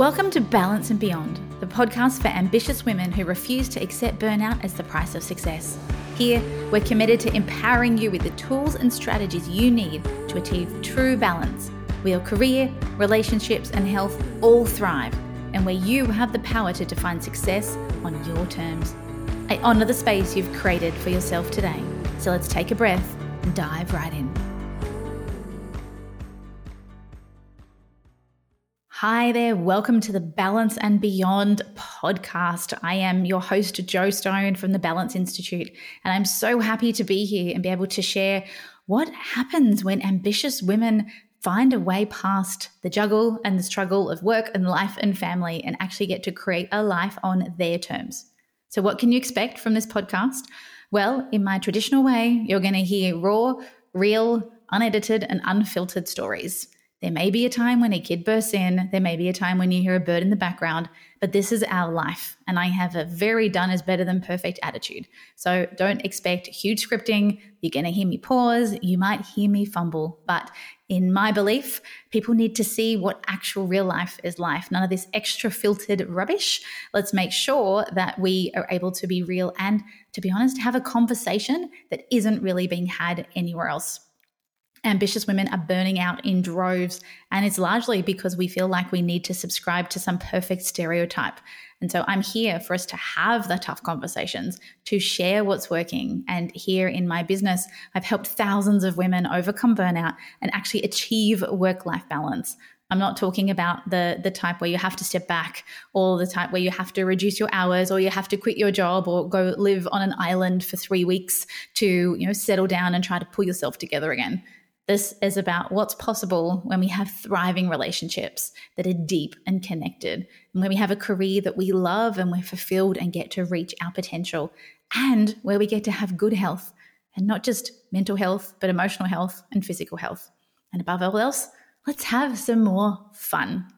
Welcome to Balance and Beyond, the podcast for ambitious women who refuse to accept burnout as the price of success. Here, we're committed to empowering you with the tools and strategies you need to achieve true balance, where your career, relationships, and health all thrive, and where you have the power to define success on your terms. I honour the space you've created for yourself today. So let's take a breath and dive right in. Hi there, welcome to the Balance and Beyond podcast. I am your host, Jo Stone from the Balance Institute, and I'm so happy to be here and be able to share what happens when ambitious women find a way past the juggle and the struggle of work and life and family and actually get to create a life on their terms. So, what can you expect from this podcast? Well, in my traditional way, you're going to hear raw, real, unedited, and unfiltered stories. There may be a time when a kid bursts in, there may be a time when you hear a bird in the background, but this is our life. And I have a very done is better than perfect attitude. So don't expect huge scripting. You're going to hear me pause. You might hear me fumble. But in my belief, people need to see what actual real life is like. None of this extra filtered rubbish. Let's make sure that we are able to be real and, to be honest, have a conversation that isn't really being had anywhere else ambitious women are burning out in droves. And it's largely because we feel like we need to subscribe to some perfect stereotype. And so I'm here for us to have the tough conversations, to share what's working. And here in my business, I've helped thousands of women overcome burnout and actually achieve work life balance. I'm not talking about the the type where you have to step back or the type where you have to reduce your hours or you have to quit your job or go live on an island for 3 weeks to, you know, settle down and try to pull yourself together again. This is about what's possible when we have thriving relationships that are deep and connected, and when we have a career that we love and we're fulfilled and get to reach our potential, and where we get to have good health and not just mental health, but emotional health and physical health. And above all else, let's have some more fun.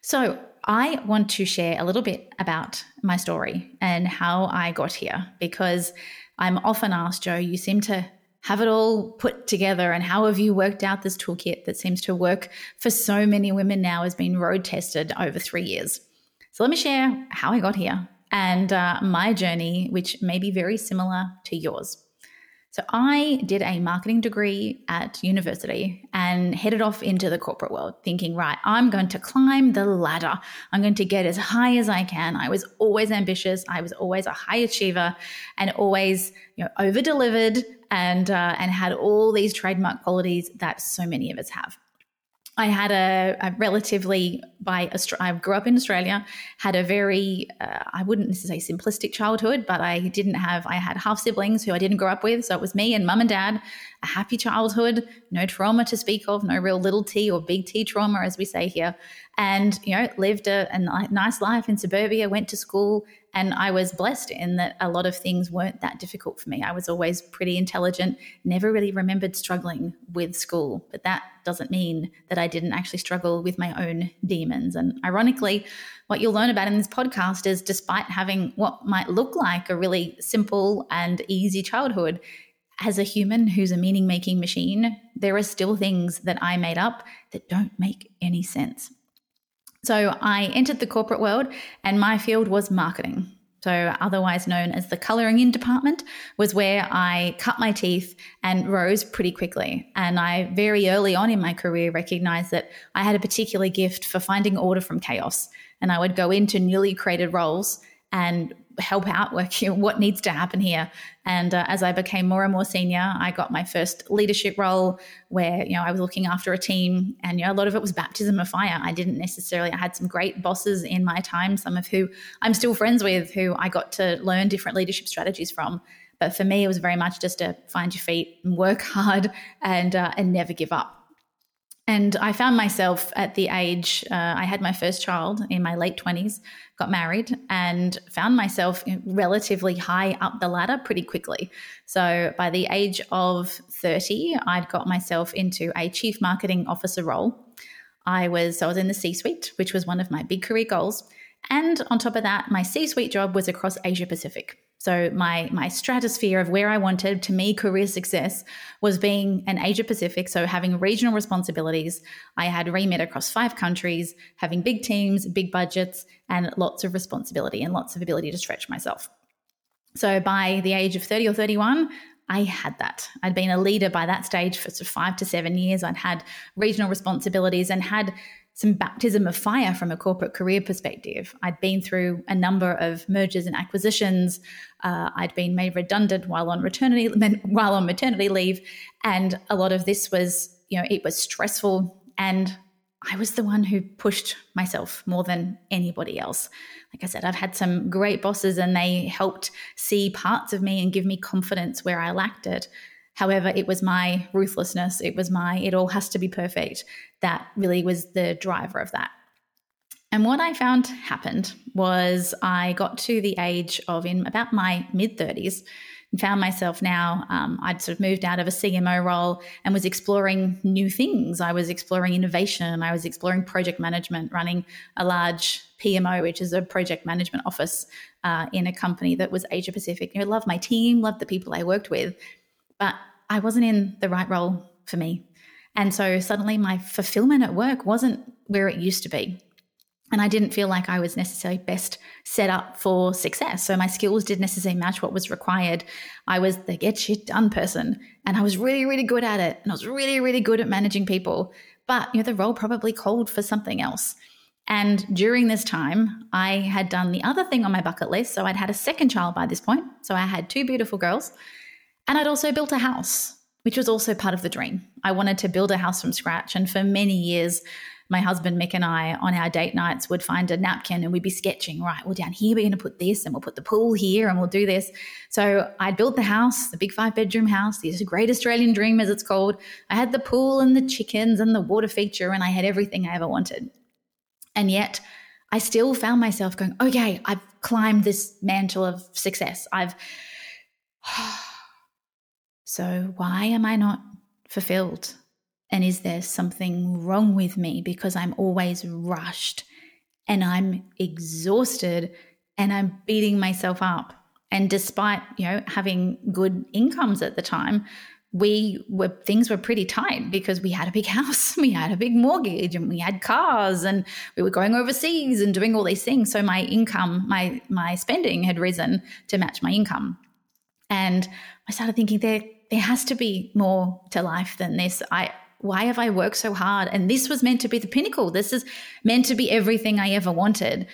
So, I want to share a little bit about my story and how I got here because I'm often asked, Jo, you seem to have it all put together and how have you worked out this toolkit that seems to work for so many women now has been road tested over three years? So let me share how i got here and uh, my journey which may be very similar to yours so I did a marketing degree at university and headed off into the corporate world thinking, right, I'm going to climb the ladder. I'm going to get as high as I can. I was always ambitious. I was always a high achiever and always, you know, over delivered and uh, and had all these trademark qualities that so many of us have. I had a, a relatively by I grew up in Australia, had a very uh, I wouldn't necessarily say simplistic childhood, but I didn't have I had half siblings who I didn't grow up with, so it was me and mum and dad. A happy childhood, no trauma to speak of, no real little T or big T trauma, as we say here, and you know lived a, a nice life in suburbia. Went to school, and I was blessed in that a lot of things weren't that difficult for me. I was always pretty intelligent, never really remembered struggling with school. But that doesn't mean that I didn't actually struggle with my own demons. And ironically, what you'll learn about in this podcast is despite having what might look like a really simple and easy childhood, as a human who's a meaning making machine, there are still things that I made up that don't make any sense. So I entered the corporate world, and my field was marketing. So, otherwise known as the coloring in department, was where I cut my teeth and rose pretty quickly. And I very early on in my career recognized that I had a particular gift for finding order from chaos. And I would go into newly created roles and help out working what needs to happen here. And uh, as I became more and more senior, I got my first leadership role where you know I was looking after a team, and you know a lot of it was baptism of fire. I didn't necessarily. I had some great bosses in my time, some of who I'm still friends with, who I got to learn different leadership strategies from. But for me, it was very much just to find your feet and work hard and uh, and never give up. And I found myself at the age, uh, I had my first child in my late 20s, got married, and found myself relatively high up the ladder pretty quickly. So by the age of 30, I'd got myself into a chief marketing officer role. I was, I was in the C suite, which was one of my big career goals. And on top of that, my C suite job was across Asia Pacific. So my my stratosphere of where I wanted to me career success was being an Asia Pacific, so having regional responsibilities. I had remit across five countries, having big teams, big budgets, and lots of responsibility and lots of ability to stretch myself. So by the age of 30 or 31, I had that. I'd been a leader by that stage for five to seven years. I'd had regional responsibilities and had some baptism of fire from a corporate career perspective. I'd been through a number of mergers and acquisitions. Uh, I'd been made redundant while on maternity while on maternity leave, and a lot of this was, you know, it was stressful, and I was the one who pushed myself more than anybody else. Like I said, I've had some great bosses, and they helped see parts of me and give me confidence where I lacked it. However, it was my ruthlessness, it was my, it all has to be perfect that really was the driver of that. And what I found happened was I got to the age of in about my mid 30s and found myself now, um, I'd sort of moved out of a CMO role and was exploring new things. I was exploring innovation, I was exploring project management, running a large PMO, which is a project management office uh, in a company that was Asia Pacific. You know, love my team, love the people I worked with, but I wasn't in the right role for me. And so suddenly my fulfillment at work wasn't where it used to be. And I didn't feel like I was necessarily best set up for success. So my skills didn't necessarily match what was required. I was the get shit done person and I was really, really good at it. And I was really, really good at managing people. But you know, the role probably called for something else. And during this time, I had done the other thing on my bucket list. So I'd had a second child by this point. So I had two beautiful girls. And I'd also built a house, which was also part of the dream. I wanted to build a house from scratch. And for many years, my husband Mick and I on our date nights would find a napkin and we'd be sketching, right, well, down here we're going to put this and we'll put the pool here and we'll do this. So I'd built the house, the big five bedroom house, the great Australian dream, as it's called. I had the pool and the chickens and the water feature, and I had everything I ever wanted. And yet, I still found myself going, okay, I've climbed this mantle of success. I've So, why am I not fulfilled? And is there something wrong with me because I'm always rushed and I'm exhausted and I'm beating myself up? And despite, you know, having good incomes at the time, we were things were pretty tight because we had a big house, we had a big mortgage, and we had cars, and we were going overseas and doing all these things. So my income, my my spending had risen to match my income. And I started thinking there there has to be more to life than this. I why have I worked so hard? And this was meant to be the pinnacle. This is meant to be everything I ever wanted.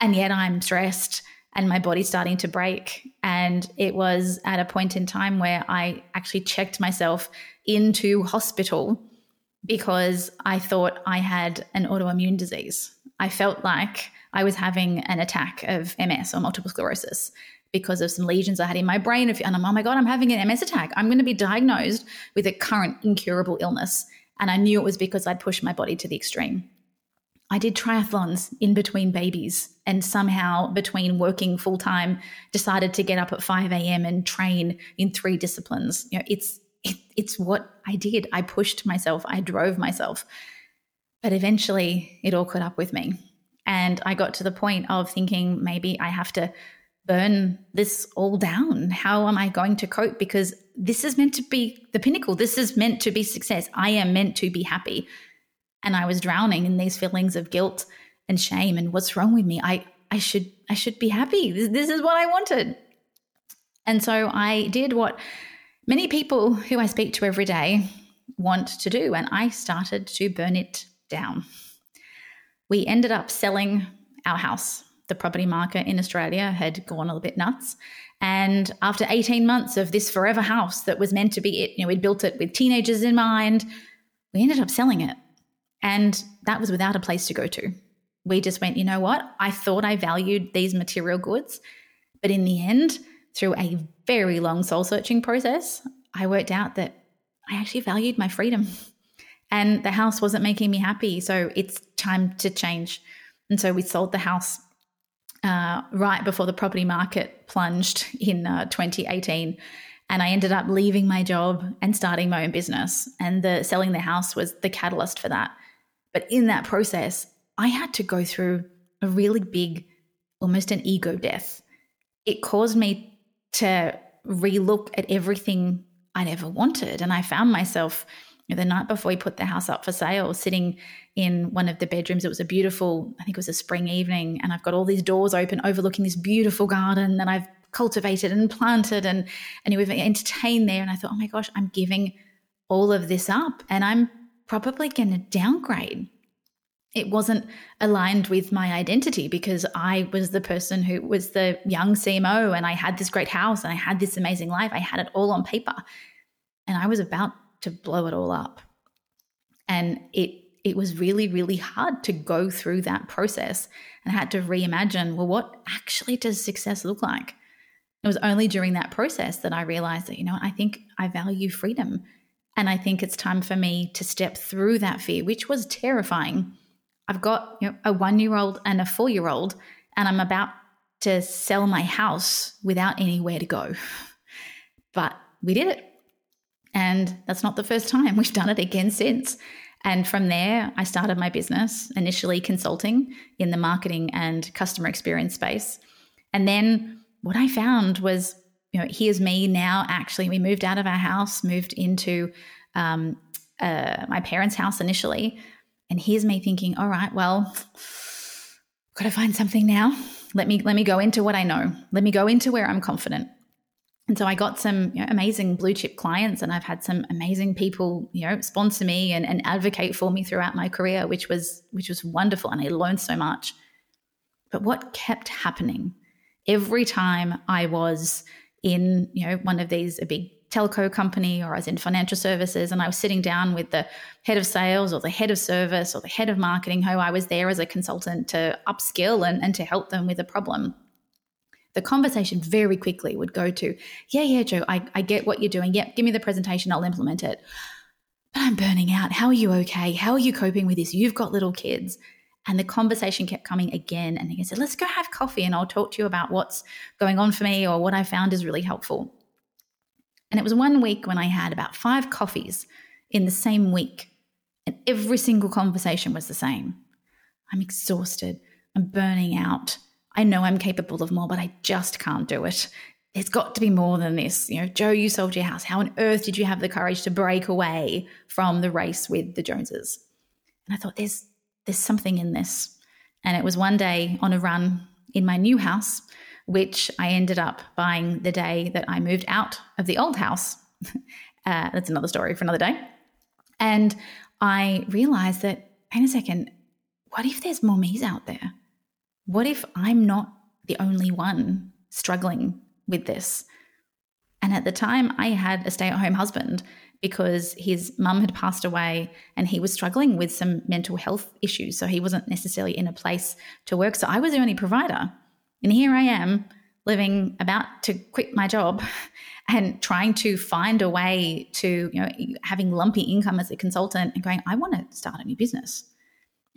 And yet I'm stressed and my body's starting to break. And it was at a point in time where I actually checked myself into hospital because I thought I had an autoimmune disease. I felt like I was having an attack of MS or multiple sclerosis because of some lesions I had in my brain. And I'm, oh my God, I'm having an MS attack. I'm going to be diagnosed with a current incurable illness. And I knew it was because I'd pushed my body to the extreme. I did triathlons in between babies and somehow between working full time decided to get up at 5 a.m. and train in three disciplines. You know, it's it, it's what I did. I pushed myself, I drove myself. But eventually it all caught up with me. And I got to the point of thinking maybe I have to burn this all down? How am I going to cope? Because this is meant to be the pinnacle. This is meant to be success. I am meant to be happy. And I was drowning in these feelings of guilt and shame and what's wrong with me? I I should I should be happy. This, this is what I wanted. And so I did what many people who I speak to every day want to do and I started to burn it down. We ended up selling our house the property market in Australia had gone a little bit nuts. And after 18 months of this forever house that was meant to be it, you know, we'd built it with teenagers in mind, we ended up selling it. And that was without a place to go to. We just went, you know what? I thought I valued these material goods. But in the end, through a very long soul searching process, I worked out that I actually valued my freedom. And the house wasn't making me happy. So it's time to change. And so we sold the house uh, right before the property market plunged in uh, 2018. And I ended up leaving my job and starting my own business. And the selling the house was the catalyst for that. But in that process, I had to go through a really big, almost an ego death. It caused me to relook at everything I'd ever wanted. And I found myself the night before we put the house up for sale, sitting in one of the bedrooms. It was a beautiful, I think it was a spring evening, and I've got all these doors open overlooking this beautiful garden that I've cultivated and planted and and we've entertained there. And I thought, oh my gosh, I'm giving all of this up and I'm probably going to downgrade. It wasn't aligned with my identity because I was the person who was the young CMO and I had this great house and I had this amazing life. I had it all on paper. And I was about to blow it all up. And it it was really, really hard to go through that process and I had to reimagine well, what actually does success look like? It was only during that process that I realized that, you know, I think I value freedom. And I think it's time for me to step through that fear, which was terrifying. I've got you know, a one year old and a four year old, and I'm about to sell my house without anywhere to go. But we did it. And that's not the first time. We've done it again since. And from there, I started my business, initially consulting in the marketing and customer experience space. And then what I found was, you know, here's me now. Actually, we moved out of our house, moved into um, uh, my parents' house initially. And here's me thinking, all right, well, got to find something now. Let me let me go into what I know. Let me go into where I'm confident. And so I got some you know, amazing blue chip clients, and I've had some amazing people, you know, sponsor me and, and advocate for me throughout my career, which was which was wonderful, and I learned so much. But what kept happening every time I was in, you know, one of these a big telco company or I was in financial services and I was sitting down with the head of sales or the head of service or the head of marketing who I was there as a consultant to upskill and, and to help them with a problem the conversation very quickly would go to, yeah, yeah, Jo, I, I get what you're doing. Yep, give me the presentation, I'll implement it. But I'm burning out. How are you okay? How are you coping with this? You've got little kids. And the conversation kept coming again and he said, let's go have coffee and I'll talk to you about what's going on for me or what I found is really helpful. And it was one week when I had about five coffees in the same week. And every single conversation was the same. I'm exhausted. I'm burning out. I know I'm capable of more, but I just can't do it. There's got to be more than this. You know, Jo, you sold your house. How on earth did you have the courage to break away from the race with the Joneses? And I thought, there's there's something in this. And it was one day on a run in my new house, which I ended up buying the day that I moved out of the old house. uh, that's another story for another day. And I realized that, hang a second, what if there's more me's out there? What if I'm not the only one struggling with this? And at the time, I had a stay at home husband because his mum had passed away and he was struggling with some mental health issues. So he wasn't necessarily in a place to work. So I was the only provider. And here I am living about to quit my job and trying to find a way to, you know, having lumpy income as a consultant and going, I want to start a new business.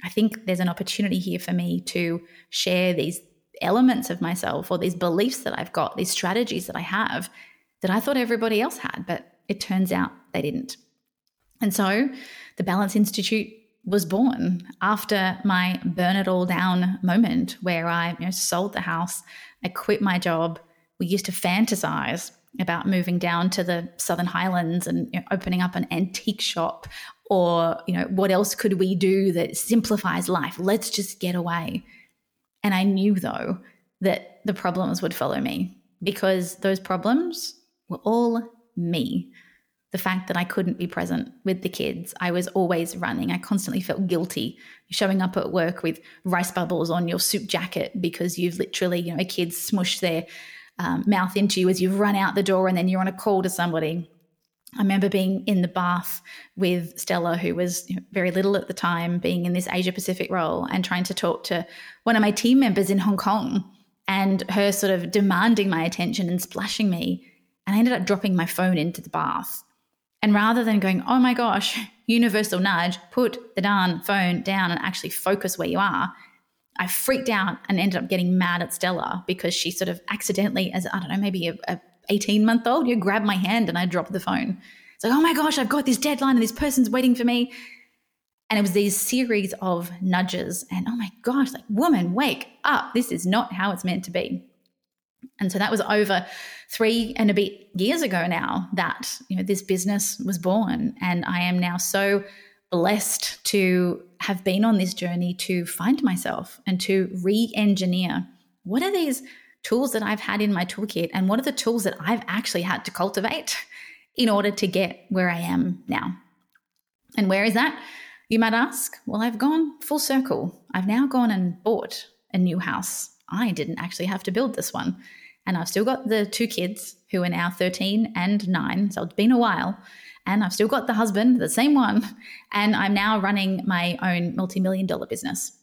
I think there's an opportunity here for me to share these elements of myself or these beliefs that I've got, these strategies that I have that I thought everybody else had, but it turns out they didn't. And so the Balance Institute was born after my burn it all down moment where I you know, sold the house, I quit my job. We used to fantasize about moving down to the Southern Highlands and you know, opening up an antique shop or you know what else could we do that simplifies life? Let's just get away. And i knew though that the problems would follow me because those problems were all me. The fact that i couldn't be present with the kids i was always running. I constantly felt guilty showing up at work with rice bubbles on your suit jacket because you've literally you know a kid smushed their um, mouth into you as you've run out the door and then you're on a call to somebody I remember being in the bath with Stella, who was very little at the time, being in this Asia Pacific role and trying to talk to one of my team members in Hong Kong and her sort of demanding my attention and splashing me. And I ended up dropping my phone into the bath. And rather than going, oh my gosh, universal nudge, put the darn phone down and actually focus where you are, I freaked out and ended up getting mad at Stella because she sort of accidentally, as I don't know, maybe a, a 18 month old, you grab my hand and I drop the phone. It's like, oh my gosh, I've got this deadline and this person's waiting for me. And it was these series of nudges. And oh my gosh, like, woman, wake up. This is not how it's meant to be. And so that was over three and a bit years ago now that you know this business was born, and I am now so blessed to have been on this journey to find myself and to re-engineer what are these tools that I've had in my toolkit, and what are the tools that I've actually had to cultivate in order to get where I am now. And where is that? You might ask. Well, I've gone full circle. I've now gone and bought a new house. I didn't actually have to build this one. And I've still got the two kids who are now 13 and 9. So it's been a while. And I've still got the husband, the same one. And I'm now running my own multi million dollar business.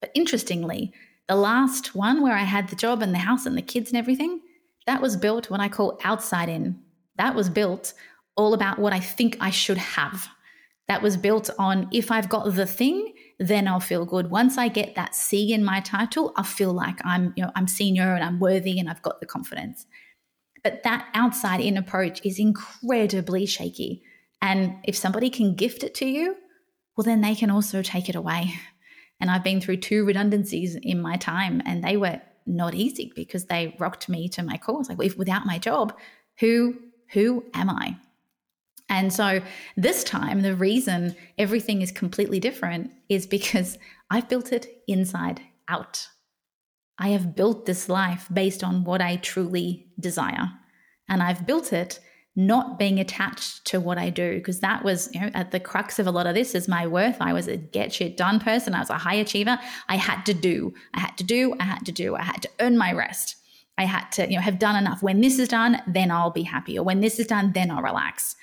But interestingly, the last one where I had the job and the house and the kids and everything, that was built what I call outside in. That was built all about what I think I should have. That was built on if I've got the thing, then I'll feel good. Once I get that C in my title, I feel like I'm, you know, I'm senior and I'm worthy and I've got the confidence. But that outside in approach is incredibly shaky. And if somebody can gift it to you, well, then they can also take it away. And I've been through two redundancies in my time, and they were not easy because they rocked me to my core. It's Like, if without my job, who who am I? And so this time, the reason everything is completely different is because I've built it inside out. I have built this life based on what I truly desire. And I've built it not being attached to what I do, because that was, you know, at the crux of a lot of this is my worth. I was a get shit done person. I was a high achiever. I had to do, I had to do, I had to do, I had to earn my rest. I had to, you know, have done enough. When this is done, then I'll be happy. Or when this is done, then I'll relax.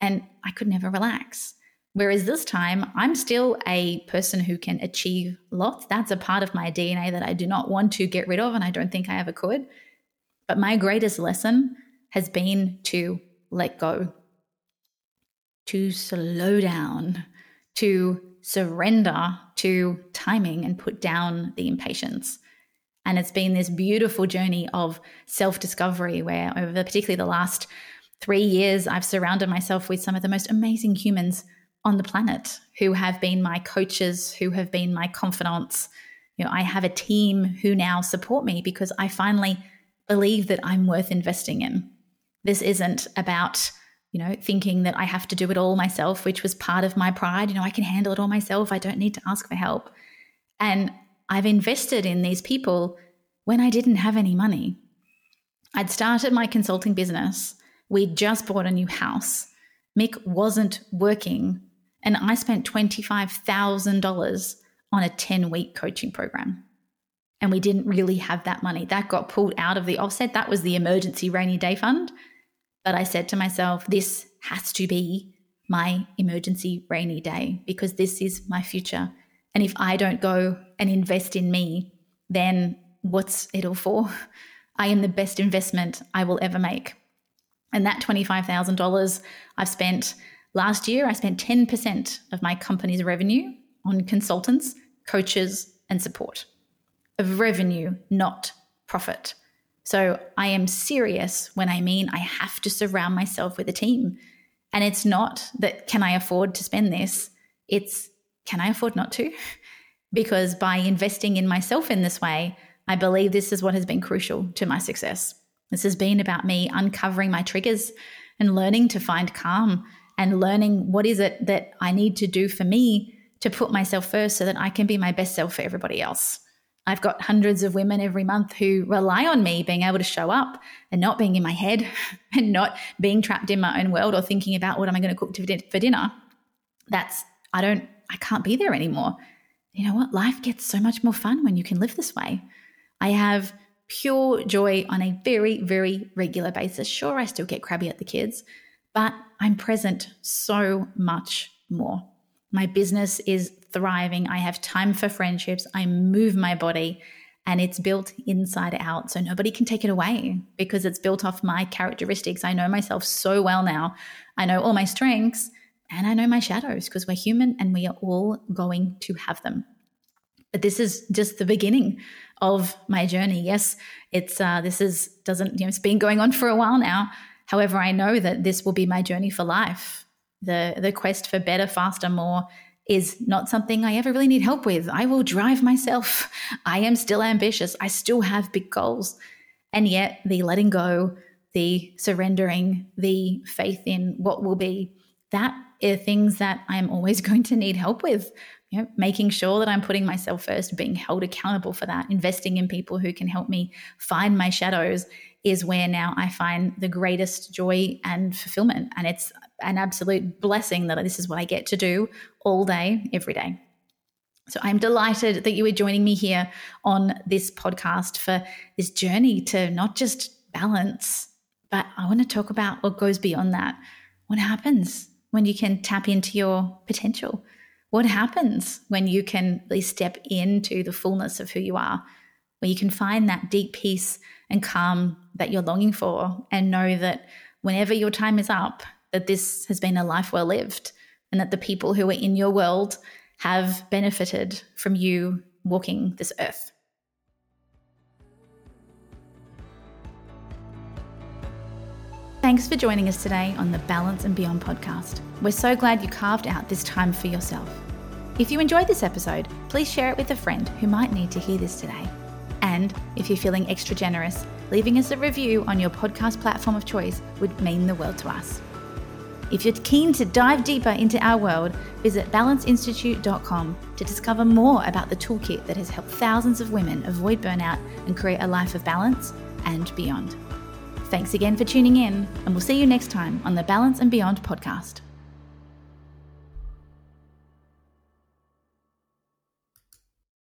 And I could never relax. Whereas this time, I'm still a person who can achieve lots. That's a part of my DNA that I do not want to get rid of, and I don't think I ever could. But my greatest lesson has been to let go, to slow down, to surrender to timing and put down the impatience. And it's been this beautiful journey of self discovery where, over particularly the last three years, I've surrounded myself with some of the most amazing humans on the planet who have been my coaches, who have been my confidants. You know, I have a team who now support me because I finally believe that I'm worth investing in. This isn't about, you know, thinking that I have to do it all myself, which was part of my pride. You know, I can handle it all myself. I don't need to ask for help. And I've invested in these people when I didn't have any money. I'd started my consulting business. We'd just bought a new house. Mick wasn't working, and I spent $25,000 on a 10 week coaching program. And we didn't really have that money. That got pulled out of the offset. That was the emergency rainy day fund. But I said to myself, this has to be my emergency rainy day because this is my future. And if I don't go and invest in me, then what's it all for? I am the best investment I will ever make. And that $25,000 I've spent last year, I spent 10% of my company's revenue on consultants, coaches, and support of revenue, not profit. So I am serious when I mean I have to surround myself with a team. And it's not that can I afford to spend this? It's can I afford not to? because by investing in myself in this way, I believe this is what has been crucial to my success. This has been about me uncovering my triggers and learning to find calm and learning what is it that I need to do for me to put myself first so that I can be my best self for everybody else. I've got hundreds of women every month who rely on me being able to show up and not being in my head and not being trapped in my own world or thinking about what am I going to cook for dinner. That's, I don't I can't be there anymore. You know what? Life gets so much more fun when you can live this way. I have pure joy on a very, very regular basis. Sure, I still get crabby at the kids, but I'm present so much more. My business is thriving. I have time for friendships. I move my body and it's built inside out. So nobody can take it away because it's built off my characteristics. I know myself so well now. I know all my strengths and I know my shadows because we're human and we are all going to have them. But this is just the beginning of my journey. Yes, it's uh, this is doesn't you know it's been going on for a while now. However, I know that this will be my journey for life. The the quest for better, faster, more is not something I ever really need help with. I will drive myself. I am still ambitious. I still have big goals. And yet, the letting go, the surrendering, the faith in what will be, that are things that I'm always going to need help with. You know, making sure that I'm putting myself first, being held accountable for that, investing in people who can help me find my shadows is where now I find the greatest joy and fulfillment. And it's an absolute blessing that this is what I get to do all day, every day. So I'm delighted that you are joining me here on this podcast for this journey to not just balance, but I want to talk about what goes beyond that. What happens when you can tap into your potential? What happens when you can really step into the fullness of who you are, where you can find that deep peace and calm that you're longing for and know that whenever your time is up, that this has been a life well lived and that the people who are in your world have benefited from you walking this earth. Thanks for joining us today on the Balance and Beyond podcast. We're so glad you carved out this time for yourself. If you enjoyed this episode, please share it with a friend who might need to hear this today. And if you're feeling extra generous, leaving us a review on your podcast platform of choice would mean the world to us. If you're keen to dive deeper into our world, visit balanceinstitute.com to discover more about the toolkit that has helped thousands of women avoid burnout and create a life of balance and beyond. Thanks again for tuning in, and we'll see you next time on the Balance and Beyond podcast.